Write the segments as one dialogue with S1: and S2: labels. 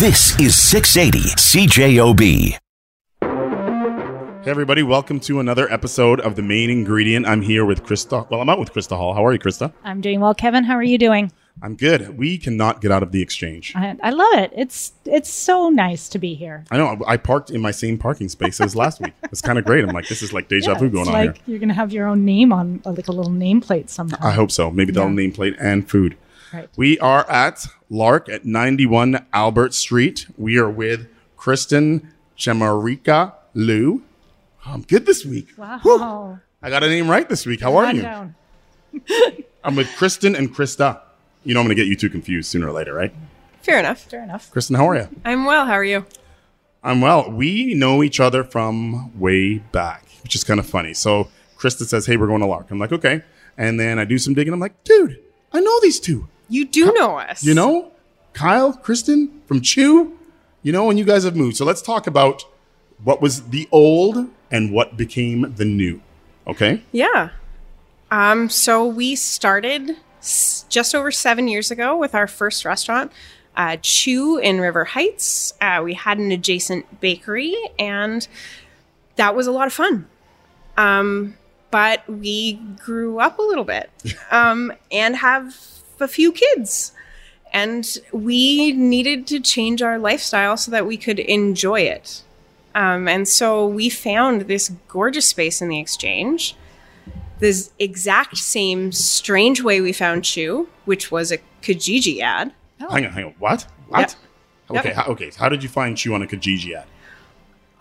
S1: This is 680 CJOB.
S2: Hey everybody, welcome to another episode of The Main Ingredient. I'm here with Krista. Well, I'm out with Krista Hall. How are you, Krista?
S3: I'm doing well, Kevin. How are you doing?
S2: I'm good. We cannot get out of the exchange.
S3: I, I love it. It's it's so nice to be here.
S2: I know. I parked in my same parking space as last week. It's kind of great. I'm like, this is like deja vu
S3: it's
S2: going on
S3: like
S2: here.
S3: you're gonna have your own name on uh, like a little nameplate somehow.
S2: I hope so. Maybe they'll
S3: Yeah.
S2: nameplate and food.
S3: Right.
S2: We are at Lark at 91 Albert Street. We are with Kristen Chemerika Lew. I'm um, good this week.
S3: Wow.
S2: I got a name right this week. How are you?
S3: Rundown.
S2: I'm with Kristen and Krista. You know I'm going to get you two confused sooner or later, right?
S4: Fair enough.
S3: Fair enough.
S2: Kristen, how are you?
S4: I'm well. How are you?
S2: I'm well. We know each other from way back, which is kind of funny. So Krista says, Hey, we're going to Lark. I'm like, Okay. And then I do some digging. I'm like, Dude, I know these two.
S4: You do know us.
S2: You know, Kyle, Kristen from Chew, you know, and you guys have moved. So let's talk about what was the old and what became the new. Okay.
S4: Yeah. Um. So we started s- just over seven years ago with our first restaurant, uh, Chew in River Heights. Uh, we had an adjacent bakery, and that was a lot of fun. Um. But we grew up a little bit, um, and have a few kids. And we needed to change our lifestyle so that we could enjoy it. Um, and so we found this gorgeous space in the exchange. This exact same strange way we found Chew, which was a Kijiji ad.
S2: Hang on, hang on. What? What?
S4: Yep.
S2: Okay. How, okay. How did you find Chew on a Kijiji ad?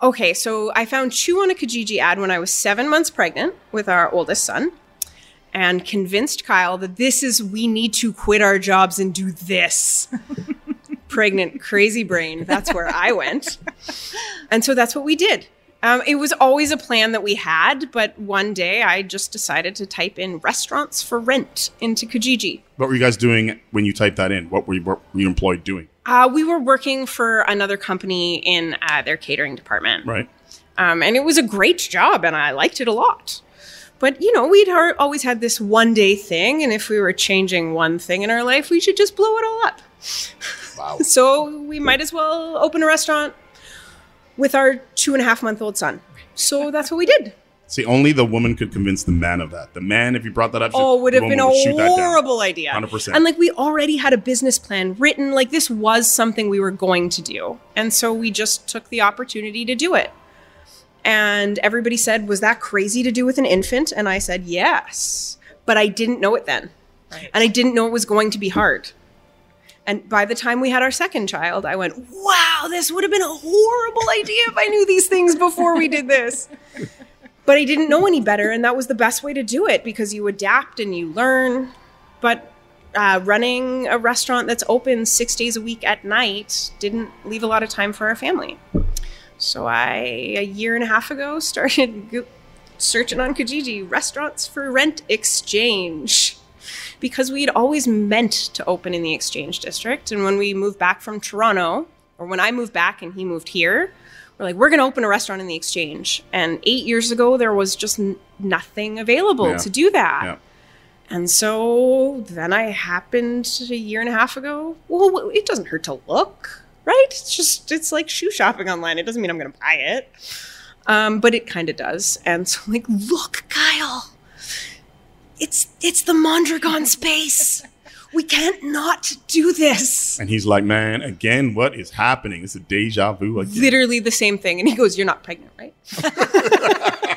S4: Okay, so I found Chew on a Kijiji ad when I was seven months pregnant with our oldest son and convinced Kyle that this is, we need to quit our jobs and do this. Pregnant, crazy brain. That's where I went. And so that's what we did. Um, it was always a plan that we had, but one day I just decided to type in restaurants for rent into Kijiji.
S2: What were you guys doing when you typed that in? What were you, what were you employed doing?
S4: Uh, we were working for another company in uh, their catering department.
S2: Right.
S4: Um, and it was a great job, and I liked it a lot. But, you know, we'd always had this one day thing, and if we were changing one thing in our life, we should just blow it all up.
S2: Wow.
S4: So we might as well open a restaurant with our two and a half month old son. So that's what we did.
S2: See, only the woman could convince the man of that. The man, if you brought that up,
S4: Oh, would have been a
S2: would shoot that down.
S4: horrible idea.
S2: 100%.
S4: And like we already had a business plan written, like this was something we were going to do. And so we just took the opportunity to do it. And everybody said, Was that crazy to do with an infant? And I said, Yes. But I didn't know it then. And I didn't know it was going to be hard. And by the time we had our second child, I went, Wow, this would have been a horrible idea if I knew these things before we did this. but I didn't know any better, and that was the best way to do it because you adapt and you learn. But uh, running a restaurant that's open six days a week at night didn't leave a lot of time for our family. So I, a year and a half ago, started go- searching on Kijiji restaurants for rent exchange because we'd always meant to open in the exchange district. And when we moved back from Toronto, or when I moved back and he moved here, we're like, we're going to open a restaurant in the exchange. And eight years ago, there was just n- nothing available
S2: Yeah.
S4: to do that.
S2: Yeah.
S4: And so then I happened a year and a half ago. Well, it doesn't hurt to look, right? It's just, it's like shoe shopping online. It doesn't mean I'm going to buy it. Um, but it kind of does. And so, like, look, Kyle, it's it's the Mondragon space. We can't not do this.
S2: And he's like, man, again, what is happening? It's a deja vu again.
S4: Literally the same thing. And he goes, You're not pregnant, right?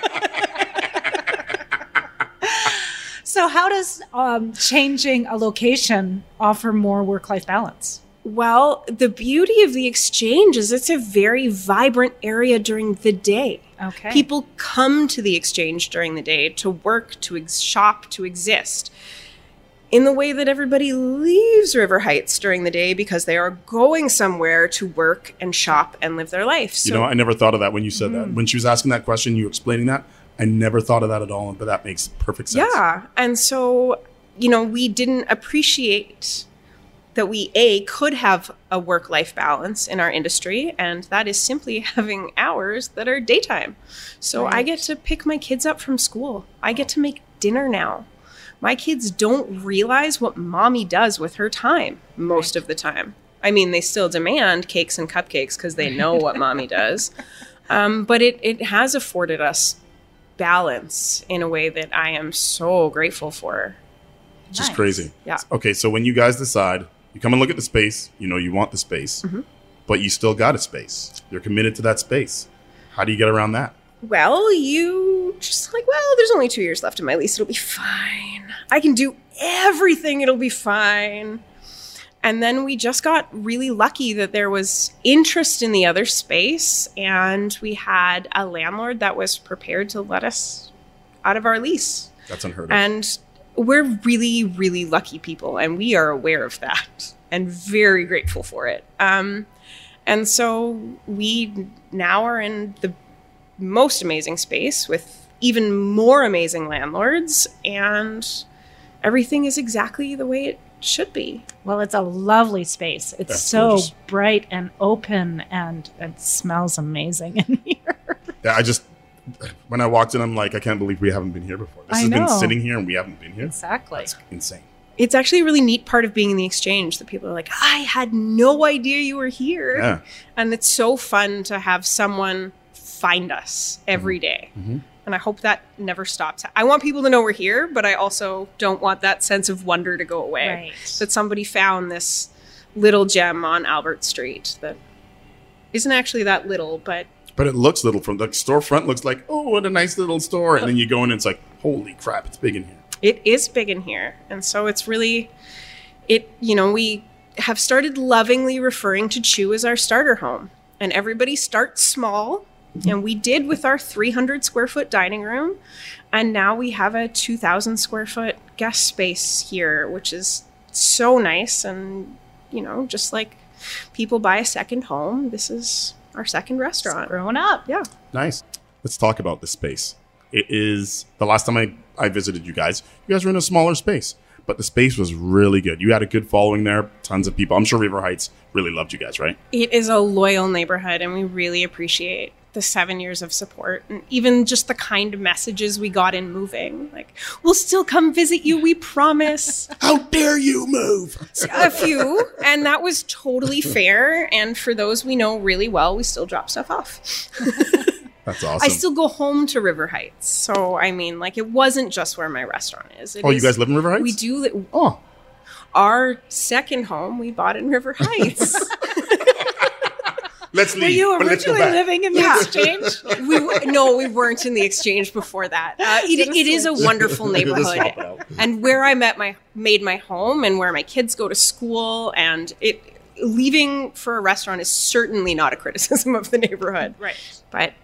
S3: So how does um, changing a location offer more work-life balance?
S4: Well, the beauty of the exchange is it's a very vibrant area during the day.
S3: Okay.
S4: People come to the exchange during the day to work, to ex- shop, to exist. In the way that everybody leaves River Heights during the day because they are going somewhere to work and shop and live their life. So
S2: you know, I never thought of that when you said
S4: Mm.
S2: that. When she was asking that question, you explaining that. I never thought of that at all, but that makes perfect sense.
S4: Yeah. And so, you know, we didn't appreciate that we, A, could have a work life balance in our industry, and that is simply having hours that are daytime. So I get to pick my kids up from school, I get to make dinner now. My kids don't realize what mommy does with her time most of the time. I mean, they still demand cakes and cupcakes because they know what mommy does. Um, but it, it has afforded us balance in a way that I am so grateful for.
S2: just
S3: Nice.
S2: crazy.
S4: Yeah.
S2: Okay, so when you guys decide, you come and look at the space, you know you want the space,
S4: Mm-hmm.
S2: but you still got a space. You're committed to that space. How do you get around that?
S4: Well, you just like, well, there's only two years left in my lease. It'll be fine. I can do everything. It'll be fine. And then we just got really lucky that there was interest in the other space, and we had a landlord that was prepared to let us out of our lease.
S2: That's unheard of.
S4: And we're really, really lucky people, and we are aware of that and very grateful for it. Um, and so we now are in the most amazing space with even more amazing landlords, and everything is exactly the way it should be.
S3: Well, it's a lovely space. It's
S2: That's
S3: so
S2: gorgeous.
S3: bright and open, and it smells amazing in here.
S2: yeah, I just when I walked in, I'm like, I can't believe we haven't been here before. This
S3: I
S2: has been sitting here and we haven't been here.
S3: Exactly.
S2: That's insane.
S4: It's actually a really neat part of being in the exchange that people are like, I had no idea you were here.
S2: Yeah.
S4: And it's so fun to have someone find us every mm-hmm. day. Mm-hmm. And I hope that never stops. I want people to know we're here, but I also don't want that sense of wonder to go away.
S3: Right.
S4: That somebody found this little gem on Albert Street that isn't actually that little, but
S2: But it looks little from the storefront looks like, oh, what a nice little store. And then you go in and it's like, holy crap, it's big in here.
S4: it is big in here. And so it's really, it, you know, we have started lovingly referring to Chew as our starter home. And everybody starts small. And we did with our 300 square foot dining room. And now we have a 2,000 square foot guest space here, which is so nice. And, you know, just like people buy a second home, this is our second restaurant.
S3: Growing up.
S4: Yeah.
S2: Nice. Let's talk about this space. It is the last time I, I visited you guys, you guys were in a smaller space, but the space was really good. You had a good following there, tons of people. I'm sure River Heights really loved you guys, right?
S4: It is a loyal neighborhood, and we really appreciate the seven years of support and even just the kind of messages we got in moving. Like, we'll still come visit you, we promise.
S2: How dare you move?
S4: a few, and that was totally fair. And for those we know really well, we still drop stuff off.
S2: That's awesome.
S4: I still go home to River Heights. So, I mean, like, it wasn't just where my restaurant is. It
S2: oh, you guys live in River Heights?
S4: We do. li-
S2: Oh,
S4: Our second home we bought in River Heights.
S2: Let's leave.
S3: Were you
S2: but let's go
S3: originally
S2: back.
S3: living in the
S4: Yeah.
S3: exchange?
S4: we w- no, we weren't in the exchange before that. Uh, it, it is a wonderful neighborhood,
S2: swap it out.
S4: and where I met my made my home, and where my kids go to school, and it leaving for a restaurant is certainly not a criticism of the neighborhood,
S3: Right.
S4: but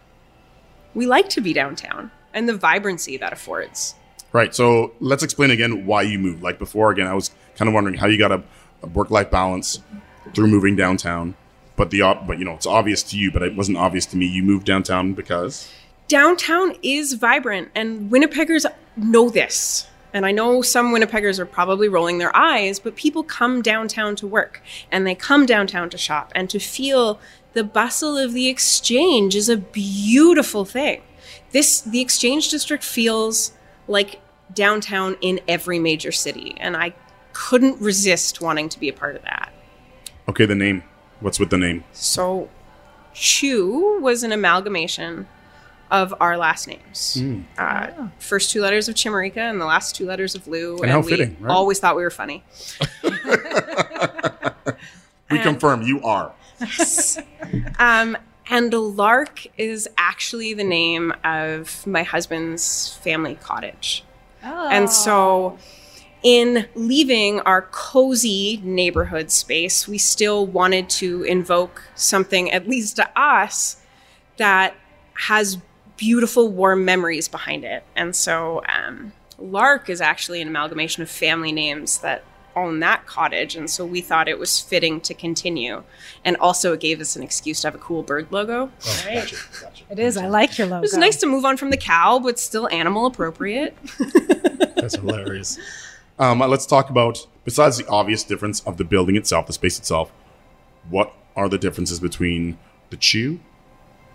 S4: we like to be downtown and the vibrancy that affords.
S2: Right. So let's explain again why you moved. Like before, again, I was kind of wondering how you got a, a work-life balance through moving downtown. But the ob- but you know it's obvious to you, but it wasn't obvious to me. You moved downtown because
S4: downtown is vibrant and Winnipeggers know this. And I know some Winnipeggers are probably rolling their eyes, but people come downtown to work and they come downtown to shop and to feel the bustle of the exchange is a beautiful thing. This the exchange district feels like downtown in every major city and I couldn't resist wanting to be a part of that.
S2: okay, the name. What's with the name?
S4: So, Chew was an amalgamation of our last names. Uh, First two letters of Chemerika and the last two letters of Lew. And,
S2: how
S4: we
S2: fitting, right?
S4: always thought we were funny.
S2: We confirm you are.
S4: Um, and Lark is actually the name of my husband's family cottage.
S3: Oh.
S4: And so, in leaving our cozy neighborhood space, we still wanted to invoke something, at least to us, that has beautiful, warm memories behind it. And so, um, Lark is actually an amalgamation of family names that own that cottage. And so, we thought it was fitting to continue. And also, it gave us an excuse to have a cool bird logo.
S3: Right. It is. I like your logo.
S4: It was nice to move on from the cow, but still animal appropriate.
S2: That's hilarious. Um, let's talk about besides the obvious difference of the building itself, the space itself. What are the differences between the Chew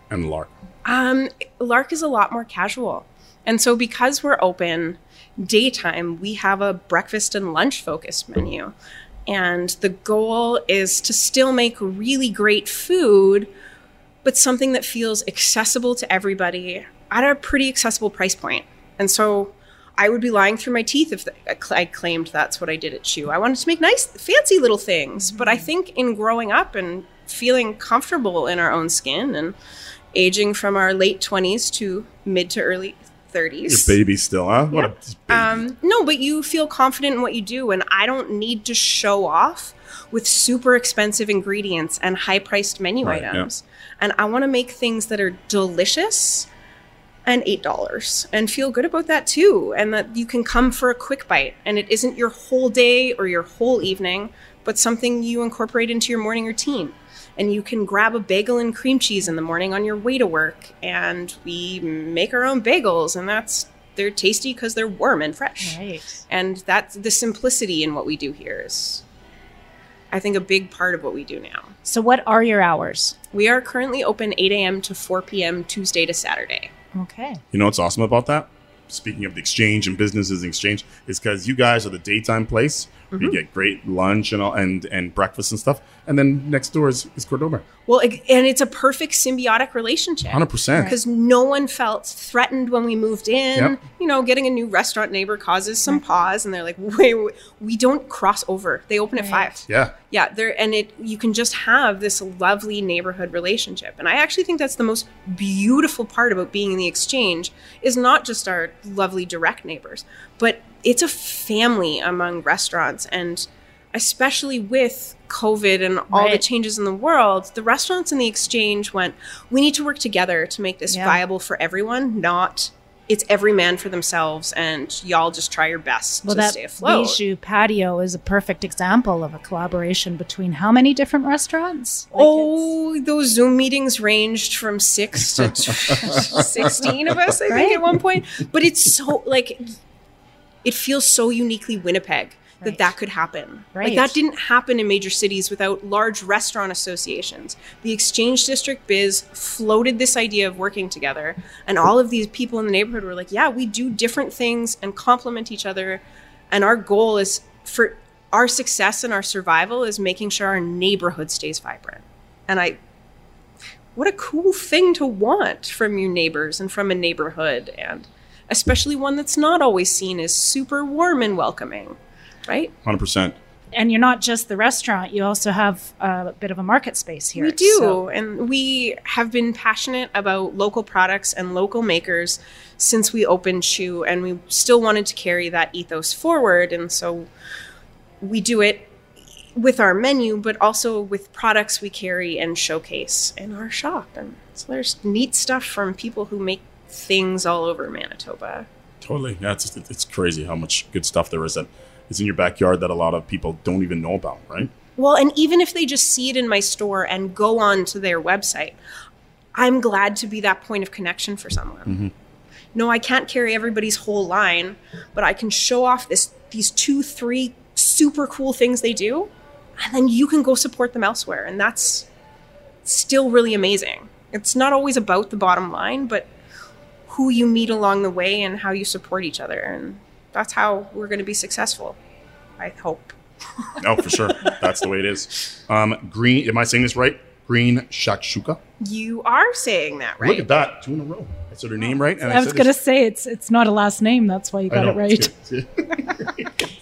S2: and Lark?
S4: Um, Lark is a lot more casual. And so because we're open daytime, we have a breakfast and lunch focused menu. And the goal is to still make really great food, but something that feels accessible to everybody at a pretty accessible price point. And so I would be lying through my teeth if I claimed that's what I did at Chew. I wanted to make nice, fancy little things. But I think in growing up and feeling comfortable in our own skin and aging from our late 20s to mid to early 30s.
S2: Your baby still, huh? What a.
S4: Um, no, but you feel confident in what you do, and I don't need to show off with super expensive ingredients and high priced menu
S2: Right, yeah.
S4: items. And I want to make things that are delicious and $8 and feel good about that too. And that you can come for a quick bite and it isn't your whole day or your whole evening, but something you incorporate into your morning routine. And you can grab a bagel and cream cheese in the morning on your way to work. And we make our own bagels, and that's they're tasty because they're warm and fresh.
S3: Right.
S4: And that's the simplicity in what we do here is, I think, a big part of what we do now.
S3: So, what are your hours?
S4: We are currently open 8 a.m. to 4 p.m. Tuesday to Saturday.
S3: Okay.
S2: You know what's awesome about that? Speaking of the exchange and businesses and exchange, is because you guys are the daytime place.
S4: Mm-hmm.
S2: You get great lunch and all, and and breakfast and stuff, and then next door is, is Cordoba.
S4: Well, and it's a perfect symbiotic relationship.
S2: Hundred percent.
S4: Because no one felt threatened when we moved in.
S2: Yep.
S4: You know, getting a new restaurant neighbor causes some pause, and they're like, "Wait, wait, we don't cross over. They open at five.
S2: Yeah,
S4: yeah there and it you can just have this lovely neighborhood relationship and i actually think that's the most beautiful part about being in the exchange is not just our lovely direct neighbors but it's a family among restaurants and especially with covid and all the changes in the world the restaurants and the exchange went we need to work together to make this
S3: Yeah.
S4: viable for everyone not it's every man for themselves and y'all just try your best
S3: Well,
S4: to
S3: that
S4: stay afloat
S3: Bijou patio is a perfect example of a collaboration between how many different restaurants? Like,
S4: oh, those Zoom meetings ranged from six to t- 16 of us, I think, at one point. But it's so, like, it feels so uniquely Winnipeg that
S3: Right.
S4: that could happen. Like,
S3: Right.
S4: that didn't happen in major cities without large restaurant associations. The Exchange District Biz floated this idea of working together. And all of these people in the neighborhood were like, yeah, we do different things and complement each other. And our goal is for our success and our survival is making sure our neighborhood stays vibrant. And I, what a cool thing to want from your neighbors and from a neighborhood, and especially one that's not always seen as super warm and welcoming, right?
S2: hundred percent.
S3: and you're not just the restaurant; you also have a bit of a market space here.
S4: We do,
S3: So-
S4: and we have been passionate about local products and local makers since we opened Chew, and we still wanted to carry that ethos forward, and so we do it with our menu, but also with products we carry and showcase in our shop. And so there's neat stuff from people who make things all over Manitoba.
S2: Totally. Yeah, it's, it's crazy how much good stuff there is that is in your backyard that a lot of people don't even know about, right?
S4: Well, and even if they just see it in my store and go on to their website, I'm glad to be that point of connection for someone. Mm-hmm. No, I can't carry everybody's whole line, but I can show off this these two, three super cool things they do, and then you can go support them elsewhere, and that's still really amazing. It's not always about the bottom line, but who you meet along the way and how you support each other, and that's how we're going to be successful. I hope.
S2: Oh, for sure. That's the way it is. Um, green. Am I saying this right? Green shakshuka.
S4: You are saying that, right?
S2: Look at that, two in a row. I said her name right, and
S3: I was going to say it's it's not a last name. That's why you
S2: I
S3: got it right.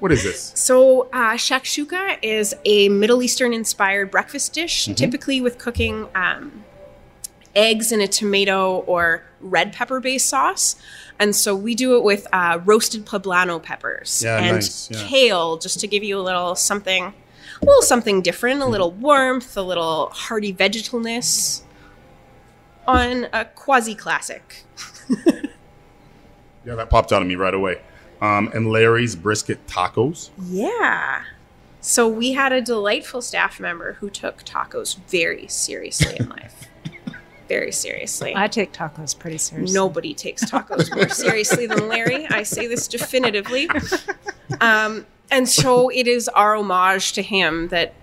S2: what is this?
S4: So, uh, shakshuka is a Middle Eastern inspired breakfast dish,
S2: Mm-hmm.
S4: typically with cooking um, eggs in a tomato or red pepper based sauce. And so we do it with uh, roasted poblano peppers
S2: Yeah,
S4: and
S2: nice, yeah.
S4: kale, just to give you a little something, a little something different, a little warmth, a little hearty vegetalness on a quasi classic.
S2: Yeah, that popped out of me right away. Um, and Larry's brisket tacos.
S4: Yeah. So we had a delightful staff member who took tacos very seriously in life. Very seriously.
S3: I take tacos pretty seriously.
S4: Nobody takes tacos more seriously than Larry. I say this definitively. Um, and so it is our homage to him that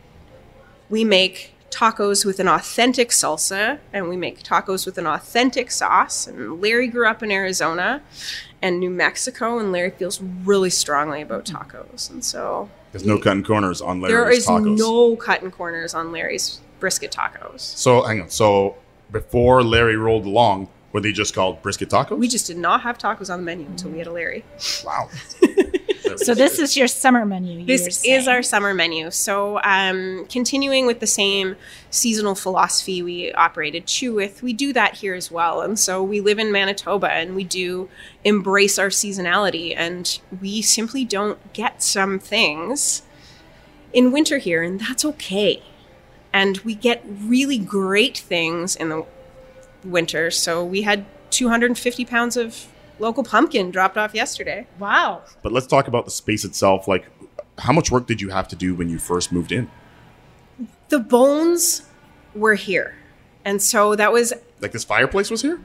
S4: we make tacos with an authentic salsa and we make tacos with an authentic sauce. And Larry grew up in Arizona and New Mexico, and Larry feels really strongly about tacos. And so
S2: There's no cutting corners on Larry's tacos.
S4: there is
S2: tacos.
S4: no cutting corners on Larry's brisket tacos.
S2: so hang on. So before Larry rolled along, were they just called brisket tacos?
S4: We just did not have tacos on the menu until we had a Larry.
S2: wow.
S3: So this is your summer menu. you
S4: This is
S3: saying.
S4: our summer menu. So, um, continuing with the same seasonal philosophy we operated Chew with, we do that here as well. And so, we live in Manitoba and we do embrace our seasonality, and we simply don't get some things in winter here, and that's okay. And we get really great things in the winter. So, we had 250 pounds of local pumpkin dropped off yesterday.
S3: wow.
S2: But let's talk about the space itself. Like, how much work did you have to do when you first moved in?
S4: the bones were here. And so that was
S2: Like this fireplace was here?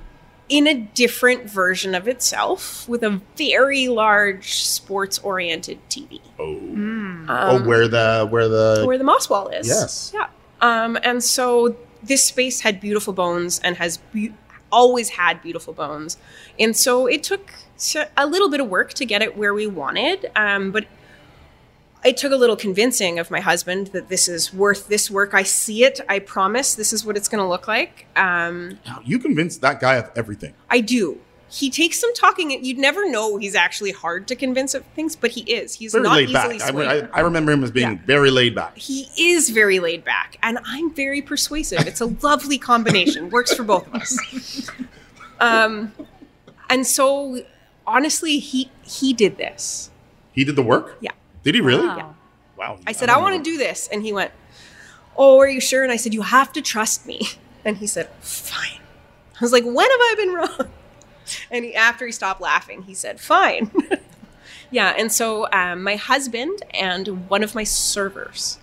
S4: in a different version of itself with a very large sports oriented TV.
S2: Oh.
S4: Um,
S5: oh, where the where the
S4: where the moss wall is.
S5: Yes.
S4: Yeah. Um, and so this space had beautiful bones and has be- always had beautiful bones. And so it took a little bit of work to get it where we wanted. Um, but it took a little convincing of my husband that this is worth this work. I see it. I promise this is what it's going to look like. Um,
S2: You convinced that guy of everything.
S4: I do. He takes some talking. And you'd never know he's actually hard to convince of things, but he is. He's
S2: Very
S4: not
S2: laid
S4: easily
S2: back. I,
S4: swayed.
S2: I, I remember him as being
S4: Yeah.
S2: very laid back.
S4: he is very laid back, and I'm very persuasive. It's a lovely combination. Works for both of us. Um, and so, honestly, he he did this.
S2: He did the work?
S4: Yeah.
S2: Did he really?
S3: Wow.
S2: Wow.
S4: I said, I want to do this, and he went, "Oh, are you sure?" And I said, "You have to trust me." And he said, "Fine." I was like, "When have I been wrong?" And he, after he stopped laughing, he said, "Fine." yeah, and so um, my husband and one of my servers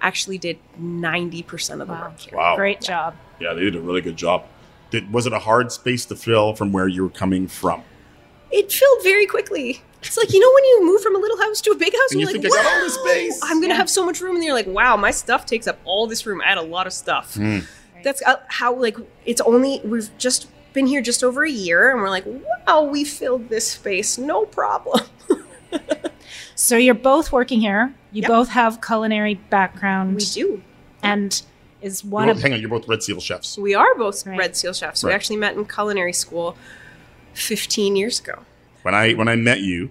S4: actually did ninety percent of the
S3: Wow.
S4: work here.
S2: Wow.
S3: Great job.
S2: Yeah, they did a really good job. Did, was it a hard space to fill from where you were coming from?
S4: It filled very quickly. It's like you know when you move from a little house to a big house,
S2: And
S4: you're
S2: you
S4: like,
S2: think, I got all this space.
S4: I'm gonna
S3: Yeah.
S4: have so much room, and you're like, "Wow, my stuff takes up all this room. I had a lot of stuff."
S2: Hmm.
S4: That's uh, how like it's only we've just been here just over a year, and we're like, "Wow, we filled this space, no problem."
S3: So you're both working here. You
S4: Yep.
S3: both have culinary background.
S4: we do.
S3: And is one
S2: You're
S3: of
S2: hang on, you're both Red Seal chefs.
S4: We are both
S3: Right.
S4: Red Seal chefs. We actually met in culinary school 15 years ago.
S2: When I when I met you,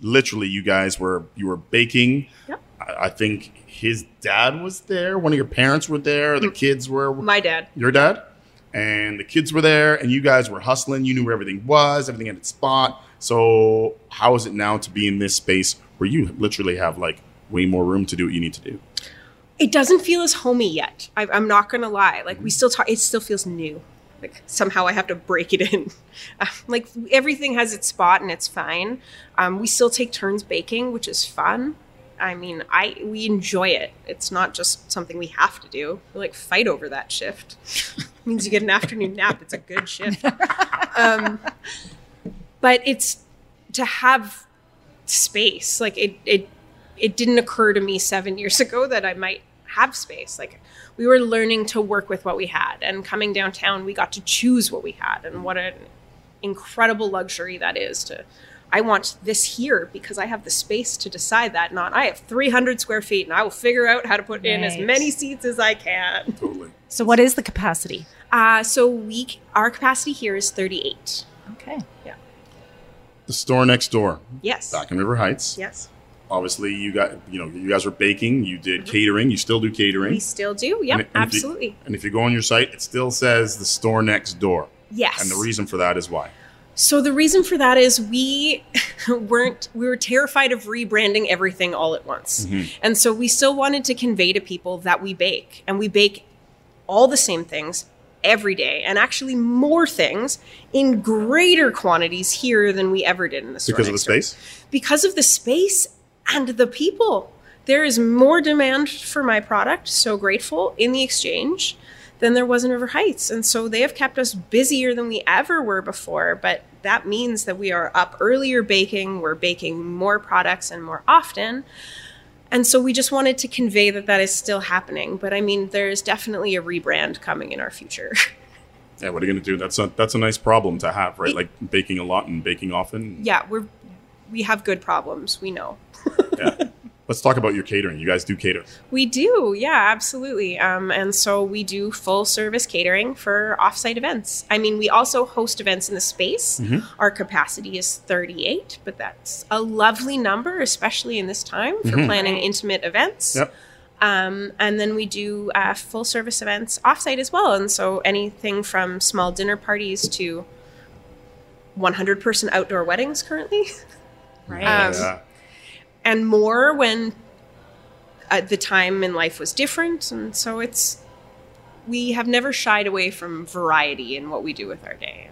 S2: literally, you guys were you were baking.
S4: Yep.
S2: I, I think his dad was there. One of your parents were there. The mm. kids were
S4: My dad.
S2: your dad, and the kids were there, and you guys were hustling. You knew where everything was. Everything had its spot. So how is it now to be in this space where you literally have like way more room to do what you need to do?
S4: It doesn't feel as homey yet. I, I'm not gonna lie. Like we still talk. It still feels new. Like somehow I have to break it in. Uh, like everything has its spot and it's fine. Um, we still take turns baking, which is fun. I mean, I we enjoy it. It's not just something we have to do. We like fight over that shift. means you get an afternoon nap. It's a good shift. Um, but it's to have space. Like it, it, it didn't occur to me seven years ago that I might have space. Like we were learning to work with what we had, and coming downtown, we got to choose what we had, and what an incredible luxury that is to. I want this here because I have the space to decide that. Not I have 300 square feet and I will figure out how to put in as many seats as I can.
S2: Totally.
S3: So what is the capacity?
S4: Uh, so we our capacity here is 38.
S3: Okay. Yeah.
S2: The store next door,
S4: Yes.
S2: back in River Heights.
S4: Yes.
S2: Obviously, you got you know you guys were baking. You did catering. You still do catering.
S4: We still do. Yep.
S2: And- and if you-
S4: absolutely.
S2: and if you go on your site, it still says the store next door.
S4: yes.
S2: And the reason for that is why.
S4: So the reason for that is we weren't we were terrified of rebranding everything all at once. And so we still wanted to convey to people that we bake and we bake all the same things every day and actually more things in greater quantities here than we ever did in the store.
S2: Because of the
S4: next door.
S2: space?
S4: Because of the space and the people. There is more demand for my product, so grateful in the exchange than there was in River Heights. And so they have kept us busier than we ever were before. But that means that we are up earlier baking, we're baking more products and more often. And so we just wanted to convey that that is still happening. But I mean, there's definitely a rebrand coming in our future.
S2: Yeah, what are you gonna do? That's a that's a nice problem to have, right? Like baking a lot and baking often.
S4: yeah, we're we have good problems. We know.
S2: Yeah. Let's talk about your catering. You guys do cater.
S4: We do, yeah, absolutely. Um, and so we do full service catering for offsite events. I mean, we also host events in the space. Our capacity is 38, but that's a lovely number, especially in this time for planning intimate events.
S2: Yep.
S4: Um, and then we do uh, full service events offsite as well. And so anything from small dinner parties to 100 person outdoor weddings currently.
S3: Right.
S4: Um,
S2: Yeah.
S4: And more when uh, the time in life was different and so it's we have never shied away from variety in what we do with our day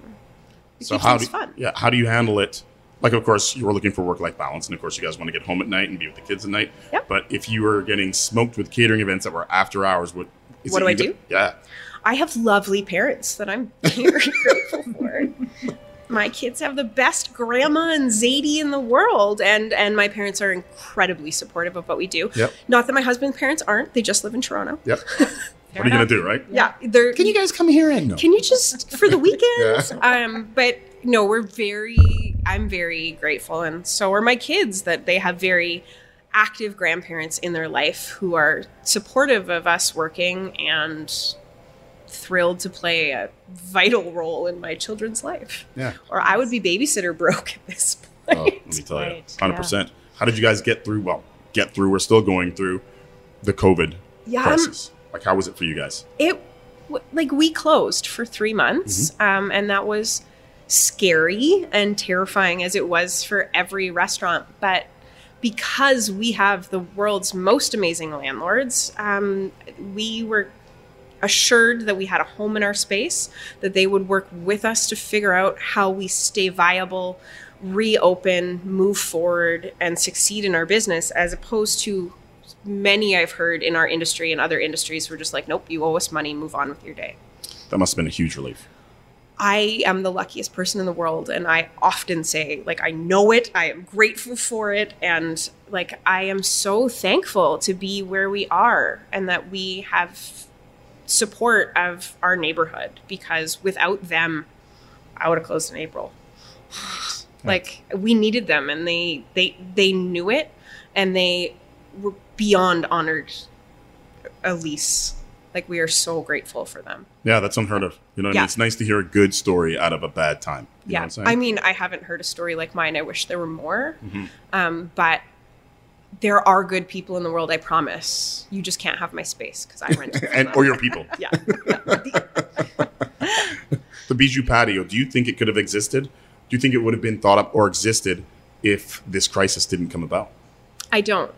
S2: So how do
S4: fun
S2: yeah how do you handle it? Like, of course, you were looking for work life balance, and of course, you guys want to get home at night and be with the kids at night.
S4: Yep.
S2: But if you were getting smoked with catering events that were after hours, what is
S4: What do I do?
S2: Yeah.
S4: i have lovely parents that i'm very grateful for my kids have the best grandma and zadie in the world and and my parents are incredibly supportive of what we do
S2: Yep.
S4: not that my husband's parents aren't they just live in toronto
S2: Yep. what are you gonna do, right?
S4: yeah they're
S2: Can you guys come here and no?
S4: can you just for the weekends um but no we're very i'm very grateful and so are my kids that they have very active grandparents in their life who are supportive of us working and thrilled to play a vital role in my children's life
S2: yeah.
S4: or i would be babysitter broke at this
S2: Oh,
S4: point
S2: let me tell you,
S3: Right,
S2: hundred percent. How did you guys get through? Well, get through. We're still going through the COVID
S4: Yeah, um,
S2: crisis. like, how was it for you guys?
S4: it like we closed for three months um, and that was scary and terrifying as it was for every restaurant but because we have the world's most amazing landlords um, we were assured that we had a home in our space that they would work with us to figure out how we stay viable reopen move forward and succeed in our business as opposed to many i've heard in our industry and other industries were just like nope you owe us money move on with your day
S2: That must have been a huge relief.
S4: I am the luckiest person in the world, and I often say, like, I know it, I am grateful for it, and like, I am so thankful to be where we are and that we have support of our neighborhood because without them, I would have closed in April. like, we needed them, and they they they knew it, and they were beyond honored. Elise, like, we are so grateful for them.
S2: Yeah, that's unheard of. You know, what I mean? it's nice to hear a good story out of a bad time. You know
S4: yeah
S2: what I'm saying?
S4: i mean i haven't heard a story like mine i wish there were more
S2: Mm-hmm.
S4: um, but there are good people in the world i promise you just can't have my space because i rent
S2: and or your people.
S4: yeah.
S2: The Bijou patio. Do you think it could have existed? Do you think it would have been thought up or existed if this crisis didn't come about?
S4: i don't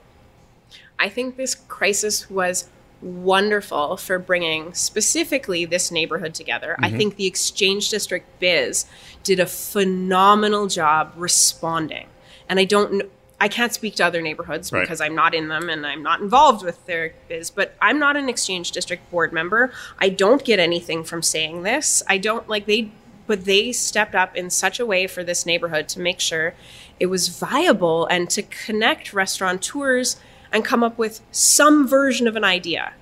S4: i think this crisis was wonderful for bringing specifically this neighborhood together
S2: Mm-hmm.
S4: i think the exchange district biz did a phenomenal job responding and i don't I can't speak to other neighborhoods
S2: Right.
S4: because I'm not in them and I'm not involved with their biz, but I'm not an exchange district board member. I don't get anything from saying this. I don't like they, but they stepped up in such a way for this neighborhood to make sure it was viable and to connect restaurateurs and come up with some version of an idea.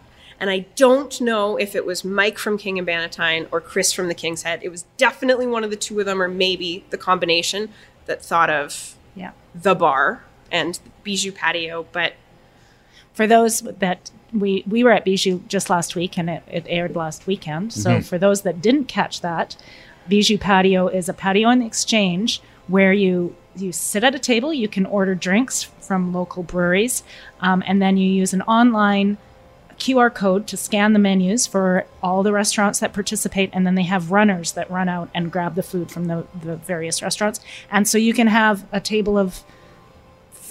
S4: And I don't know if it was Mike from King and Bannatyne or Chris from the King's Head. It was definitely one of the two of them, or maybe the combination that thought of
S3: Yeah.
S4: the bar and Bijou Patio. But
S3: For those that we we were at Bijou just last week and it, it aired last weekend. So for those that didn't catch that, Bijou Patio is a patio in the exchange where you you sit at a table, you can order drinks from local breweries, um, and then you use an online QR code to scan the menus for all the restaurants that participate, and then they have runners that run out and grab the food from the, the various restaurants. And so you can have a table of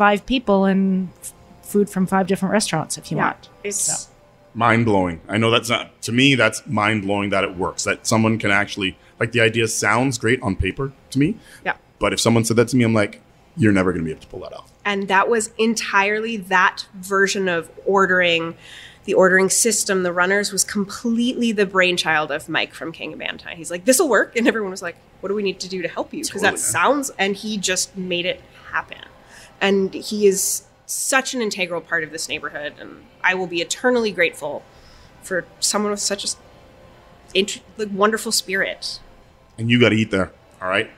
S3: five people and f- food from five different restaurants if you want.
S4: it's
S3: So.
S2: mind blowing. I know that's not to me. That's mind blowing that it works. That someone can actually like the idea sounds great on paper to me,
S4: yeah.
S2: but if someone said that to me, I'm like, you're never going to be able to pull that off.
S4: and that was entirely that version of ordering the ordering system the runners was completely the brainchild of mike from king of Bannatyne. he's like this will work and everyone was like what do we need to do to help you because
S2: Totally,
S4: that
S2: man.
S4: sounds and he just made it happen and he is such an integral part of this neighborhood, and I will be eternally grateful for someone with such a int- like, wonderful spirit.
S2: and you got to eat there. All right.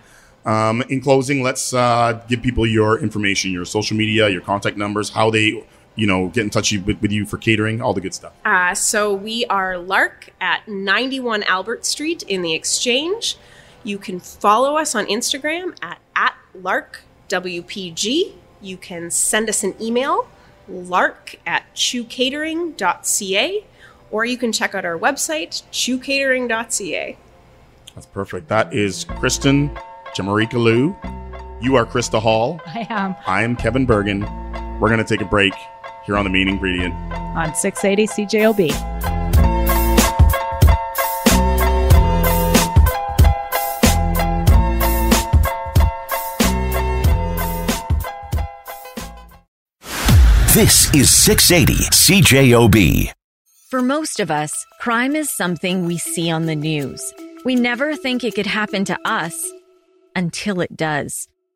S2: Um, in closing, let's uh, give people your information, your social media, your contact numbers, how they, you know, get in touch with, with you for catering, all the good stuff.
S4: Uh, so we are Lark at 91 Albert Street in the Exchange. You can follow us on Instagram at, at LarkWPG. You can send us an email, lark at chewcatering.ca, or you can check out our website, chewcatering.ca.
S2: That's perfect. That is Kristen Chemerika Lew. You are Krista Hall.
S3: I am
S2: I am Kevin Burgin. We're going to take a break here on the main ingredient.
S3: on 680 CJOB.
S1: This is 680 CJOB.
S6: For most of us, crime is something we see on the news. We never think it could happen to us until it does.